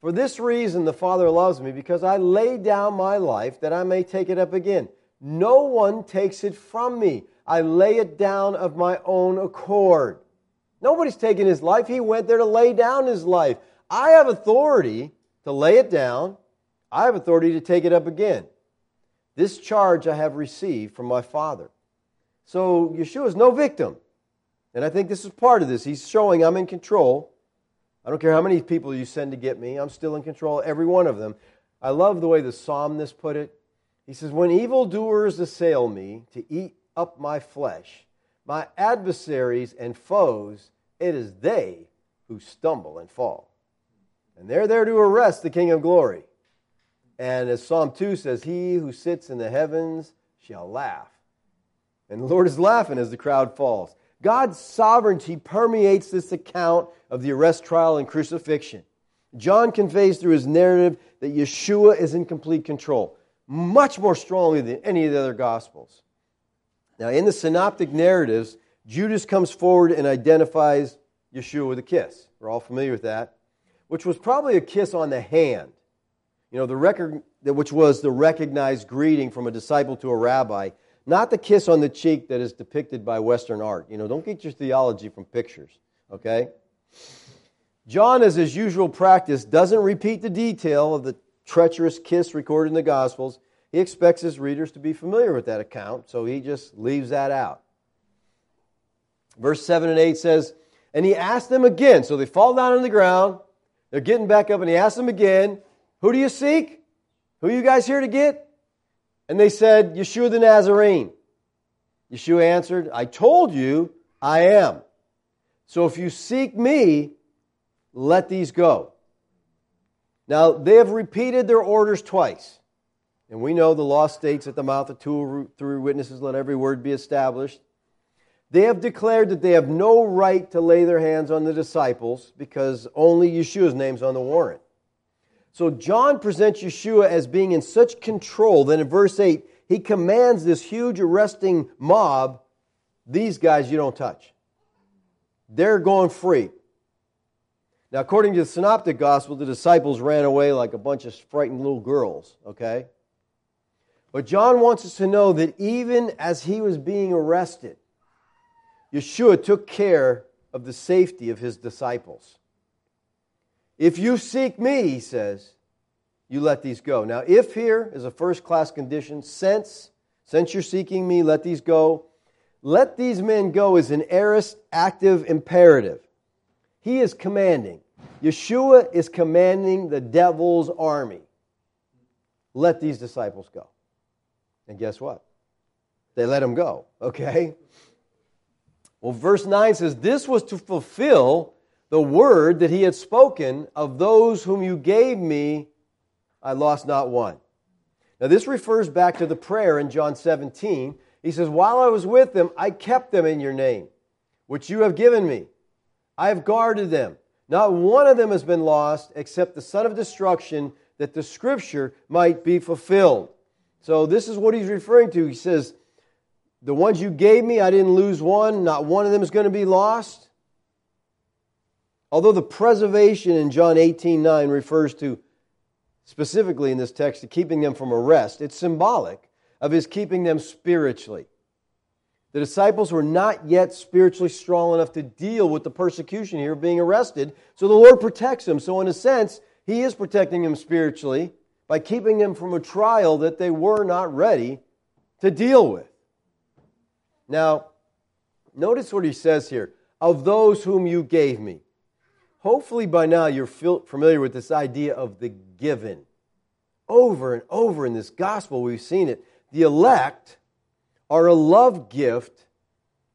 For this reason, the Father loves me, because I lay down my life that I may take it up again. No one takes it from me. I lay it down of my own accord. Nobody's taking his life. He went there to lay down his life. I have authority to lay it down. I have authority to take it up again. This charge I have received from my Father. So Yeshua is no victim. And I think this is part of this. He's showing I'm in control. I don't care how many people you send to get me, I'm still in control, every one of them. I love the way the psalmist put it. He says, When evildoers assail me to eat up my flesh, my adversaries and foes, it is they who stumble and fall. And they're there to arrest the King of glory. And as Psalm 2 says, He who sits in the heavens shall laugh. And the Lord is laughing as the crowd falls. God's sovereignty permeates this account of the arrest, trial, and crucifixion. John conveys through his narrative that Yeshua is in complete control, much more strongly than any of the other Gospels. Now, in the synoptic narratives, Judas comes forward and identifies Yeshua with a kiss. We're all familiar with that which was probably a kiss on the hand. You know, the record, which was the recognized greeting from a disciple to a rabbi, not the kiss on the cheek that is depicted by Western art. You know, don't get your theology from pictures, okay? John, as his usual practice, doesn't repeat the detail of the treacherous kiss recorded in the Gospels. He expects his readers to be familiar with that account, so he just leaves that out. Verse 7 and 8 says, And he asked them again. So they fall down on the ground. They're getting back up, and he asked them again, Who do you seek? Who are you guys here to get? And they said, Yeshua the Nazarene. Yeshua answered, I told you I am. So if you seek me, let these go. Now, they have repeated their orders twice. And we know the law states at the mouth of two or three witnesses, let every word be established. They have declared that they have no right to lay their hands on the disciples because only Yeshua's name's on the warrant. So John presents Yeshua as being in such control that in verse 8, he commands this huge arresting mob these guys you don't touch. They're going free. Now, according to the Synoptic Gospel, the disciples ran away like a bunch of frightened little girls, okay? But John wants us to know that even as he was being arrested, Yeshua took care of the safety of his disciples. If you seek me, he says, you let these go. Now, if here is a first class condition, since, since you're seeking me, let these go. Let these men go is an aorist active imperative. He is commanding. Yeshua is commanding the devil's army. Let these disciples go. And guess what? They let him go, okay? Well, verse 9 says, This was to fulfill the word that he had spoken of those whom you gave me, I lost not one. Now, this refers back to the prayer in John 17. He says, While I was with them, I kept them in your name, which you have given me. I have guarded them. Not one of them has been lost except the son of destruction, that the scripture might be fulfilled. So this is what he's referring to. He says, The ones you gave me, I didn't lose one. Not one of them is going to be lost. Although the preservation in John 18 9 refers to specifically in this text to keeping them from arrest, it's symbolic of his keeping them spiritually. The disciples were not yet spiritually strong enough to deal with the persecution here of being arrested, so the Lord protects them. So, in a sense, He is protecting them spiritually by keeping them from a trial that they were not ready to deal with. Now, notice what He says here of those whom you gave me. Hopefully, by now, you're familiar with this idea of the given. Over and over in this gospel, we've seen it. The elect are a love gift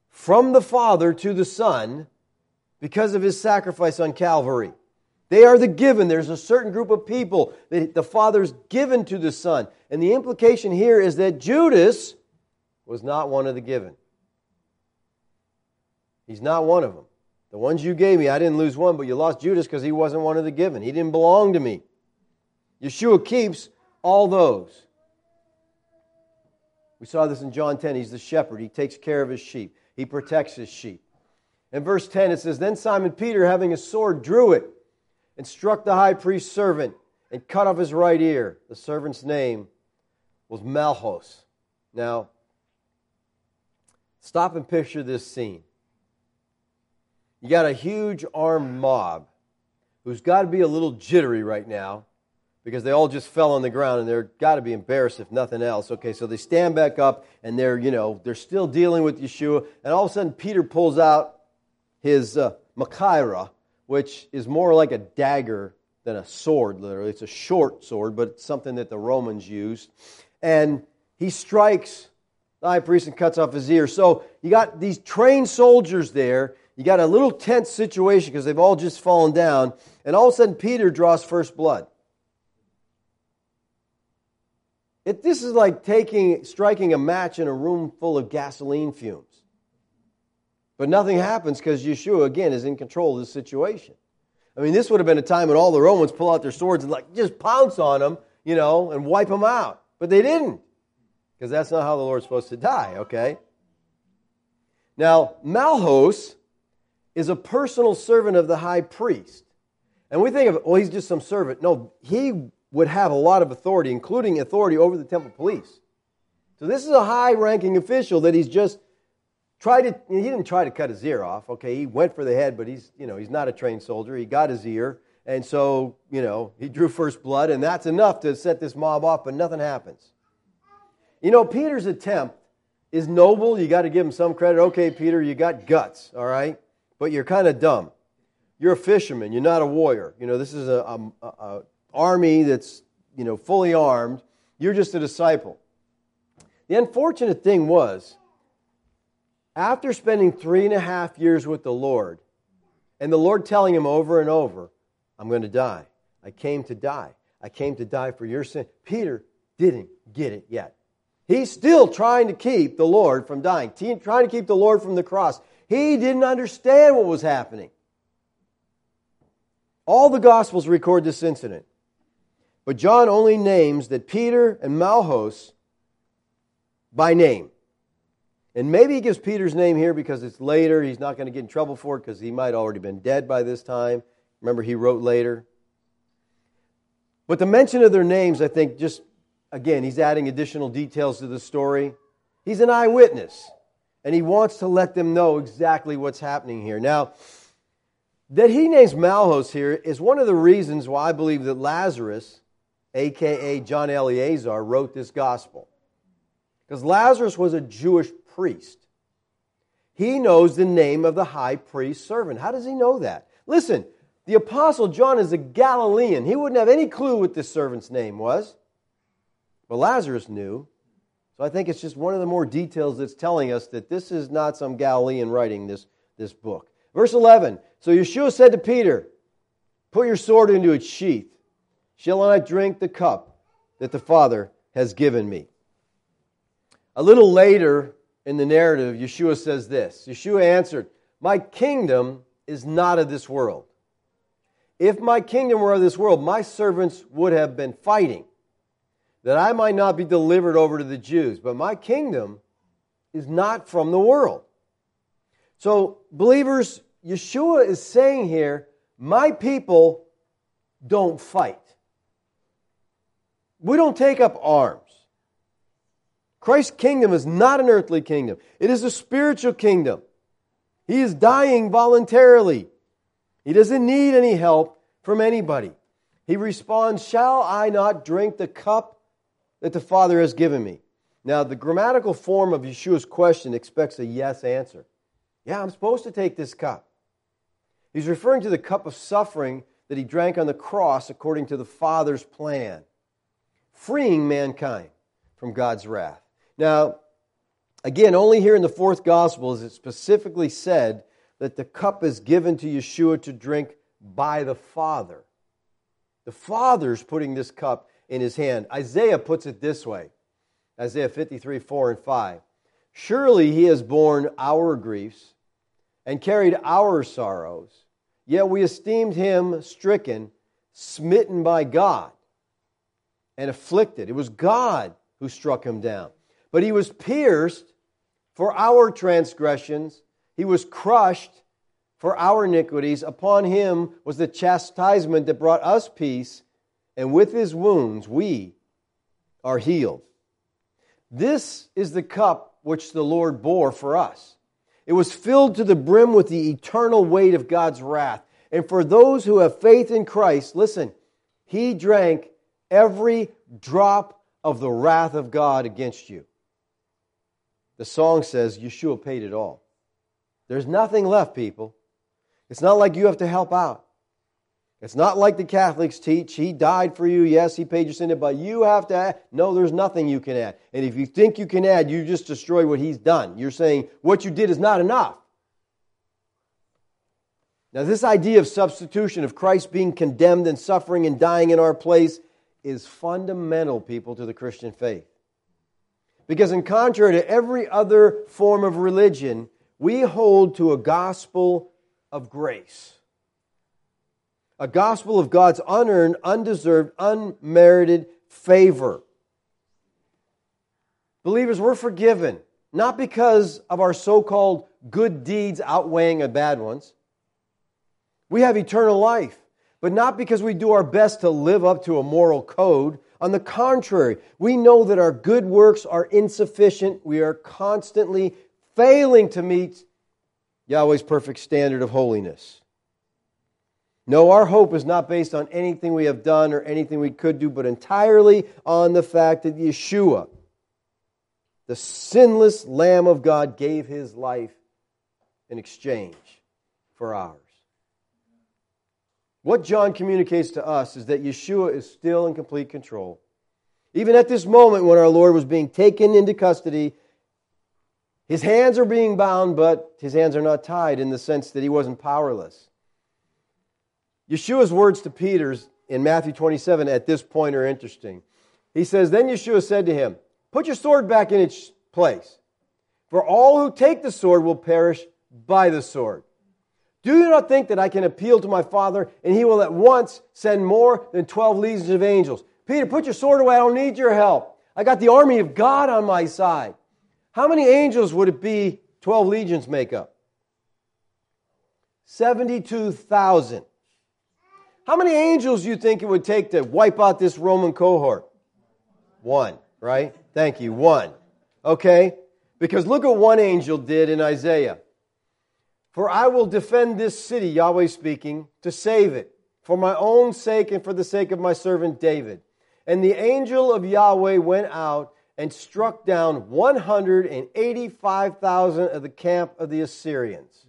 from the Father to the Son because of his sacrifice on Calvary. They are the given. There's a certain group of people that the Father's given to the Son. And the implication here is that Judas was not one of the given. He's not one of them. The ones you gave me, I didn't lose one, but you lost Judas because he wasn't one of the given. He didn't belong to me. Yeshua keeps all those. We saw this in John 10. He's the shepherd, he takes care of his sheep, he protects his sheep. In verse 10, it says, Then Simon Peter, having a sword, drew it and struck the high priest's servant and cut off his right ear. The servant's name was Malchus. Now, stop and picture this scene. You got a huge armed mob who's got to be a little jittery right now because they all just fell on the ground and they're got to be embarrassed if nothing else. Okay, so they stand back up and they're, you know, they're still dealing with Yeshua. And all of a sudden, Peter pulls out his uh, Machaira, which is more like a dagger than a sword, literally. It's a short sword, but it's something that the Romans used. And he strikes the high priest and cuts off his ear. So you got these trained soldiers there. You got a little tense situation because they've all just fallen down. And all of a sudden, Peter draws first blood. It, this is like taking, striking a match in a room full of gasoline fumes. But nothing happens because Yeshua, again, is in control of the situation. I mean, this would have been a time when all the Romans pull out their swords and like just pounce on them, you know, and wipe them out. But they didn't because that's not how the Lord's supposed to die, okay? Now, Malchus is a personal servant of the high priest. And we think of, well, he's just some servant. No, he would have a lot of authority, including authority over the temple police. So this is a high ranking official that he's just tried to, he didn't try to cut his ear off. Okay, he went for the head, but he's, you know, he's not a trained soldier. He got his ear, and so, you know, he drew first blood, and that's enough to set this mob off, but nothing happens. You know, Peter's attempt is noble. You got to give him some credit. Okay, Peter, you got guts, all right? But you're kind of dumb. You're a fisherman. You're not a warrior. You know, this is a, a, a army that's, you know, fully armed. You're just a disciple. The unfortunate thing was, after spending three and a half years with the Lord, and the Lord telling him over and over, I'm going to die. I came to die. I came to die for your sin. Peter didn't get it yet. He's still trying to keep the Lord from dying, trying to keep the Lord from the cross. He didn't understand what was happening. All the Gospels record this incident. But John only names that Peter and Malchus by name. And maybe he gives Peter's name here because it's later. He's not going to get in trouble for it because he might already been dead by this time. Remember, he wrote later. But the mention of their names, I think, just again, he's adding additional details to the story. He's an eyewitness, and he wants to let them know exactly what's happening here. Now, that he names Malchus here is one of the reasons why I believe that Lazarus, aka John Eleazar, wrote this gospel. Because Lazarus was a Jewish priest. He knows the name of the high priest's servant. How does he know that? Listen, the apostle John is a Galilean. He wouldn't have any clue what this servant's name was. But Lazarus knew. So I think it's just one of the more details that's telling us that this is not some Galilean writing this, this book. Verse 11 So Yeshua said to Peter, Put your sword into its sheath. Shall I drink the cup that the Father has given me? A little later in the narrative, Yeshua says this Yeshua answered, My kingdom is not of this world. If my kingdom were of this world, my servants would have been fighting, that I might not be delivered over to the Jews. But my kingdom is not from the world. So, believers, Yeshua is saying here, My people don't fight. We don't take up arms. Christ's kingdom is not an earthly kingdom, it is a spiritual kingdom. He is dying voluntarily. He doesn't need any help from anybody. He responds, Shall I not drink the cup that the Father has given me? Now, the grammatical form of Yeshua's question expects a yes answer. Yeah, I'm supposed to take this cup. He's referring to the cup of suffering that he drank on the cross according to the Father's plan, freeing mankind from God's wrath. Now, again, only here in the fourth gospel is it specifically said that the cup is given to Yeshua to drink by the Father. The Father's putting this cup in his hand. Isaiah puts it this way Isaiah 53, 4 and 5. Surely he has borne our griefs and carried our sorrows, yet we esteemed him stricken, smitten by God, and afflicted. It was God who struck him down. But he was pierced for our transgressions, he was crushed for our iniquities. Upon him was the chastisement that brought us peace, and with his wounds we are healed. This is the cup which the Lord bore for us. It was filled to the brim with the eternal weight of God's wrath. And for those who have faith in Christ, listen, he drank every drop of the wrath of God against you. The song says Yeshua paid it all. There's nothing left, people. It's not like you have to help out. It's not like the Catholics teach. He died for you. Yes, he paid your sin, but you have to add. No, there's nothing you can add. And if you think you can add, you just destroy what he's done. You're saying what you did is not enough. Now, this idea of substitution, of Christ being condemned and suffering and dying in our place, is fundamental, people, to the Christian faith. Because, in contrary to every other form of religion, we hold to a gospel of grace. A gospel of God's unearned, undeserved, unmerited favor. Believers, we're forgiven, not because of our so called good deeds outweighing the bad ones. We have eternal life, but not because we do our best to live up to a moral code on the contrary, we know that our good works are insufficient. We are constantly failing to meet Yahweh's perfect standard of holiness. No, our hope is not based on anything we have done or anything we could do, but entirely on the fact that Yeshua, the sinless Lamb of God, gave his life in exchange for ours. What John communicates to us is that Yeshua is still in complete control. Even at this moment when our Lord was being taken into custody, his hands are being bound, but his hands are not tied in the sense that he wasn't powerless. Yeshua's words to Peter in Matthew 27 at this point are interesting. He says, Then Yeshua said to him, Put your sword back in its place, for all who take the sword will perish by the sword. Do you not think that I can appeal to my Father, and he will at once send more than 12 legions of angels? Peter, put your sword away. I don't need your help. I got the army of God on my side. How many angels would it be 12 legions make up? 72,000. How many angels do you think it would take to wipe out this Roman cohort? One, right? Thank you. One. Okay? Because look at one angel did in Isaiah. For I will defend this city, Yahweh speaking, to save it, for my own sake and for the sake of my servant David. And the angel of Yahweh went out and struck down 185,000 of the camp of the Assyrians.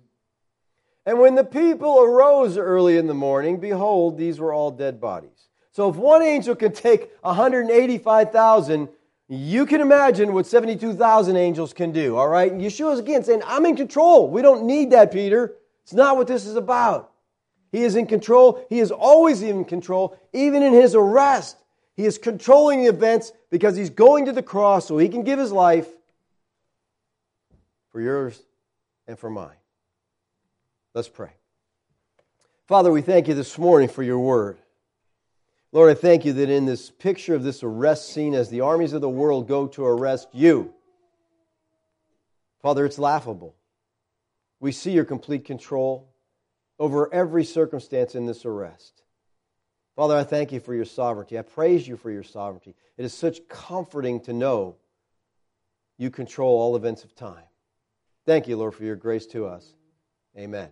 And when the people arose early in the morning, behold, these were all dead bodies. So if one angel can take 185,000, you can imagine what 72,000 angels can do, all right? Yeshua is again saying, I'm in control. We don't need that, Peter. It's not what this is about. He is in control. He is always in control, even in his arrest. He is controlling the events because he's going to the cross so he can give his life for yours and for mine. Let's pray. Father, we thank you this morning for your word. Lord, I thank you that in this picture of this arrest scene, as the armies of the world go to arrest you, Father, it's laughable. We see your complete control over every circumstance in this arrest. Father, I thank you for your sovereignty. I praise you for your sovereignty. It is such comforting to know you control all events of time. Thank you, Lord, for your grace to us. Amen.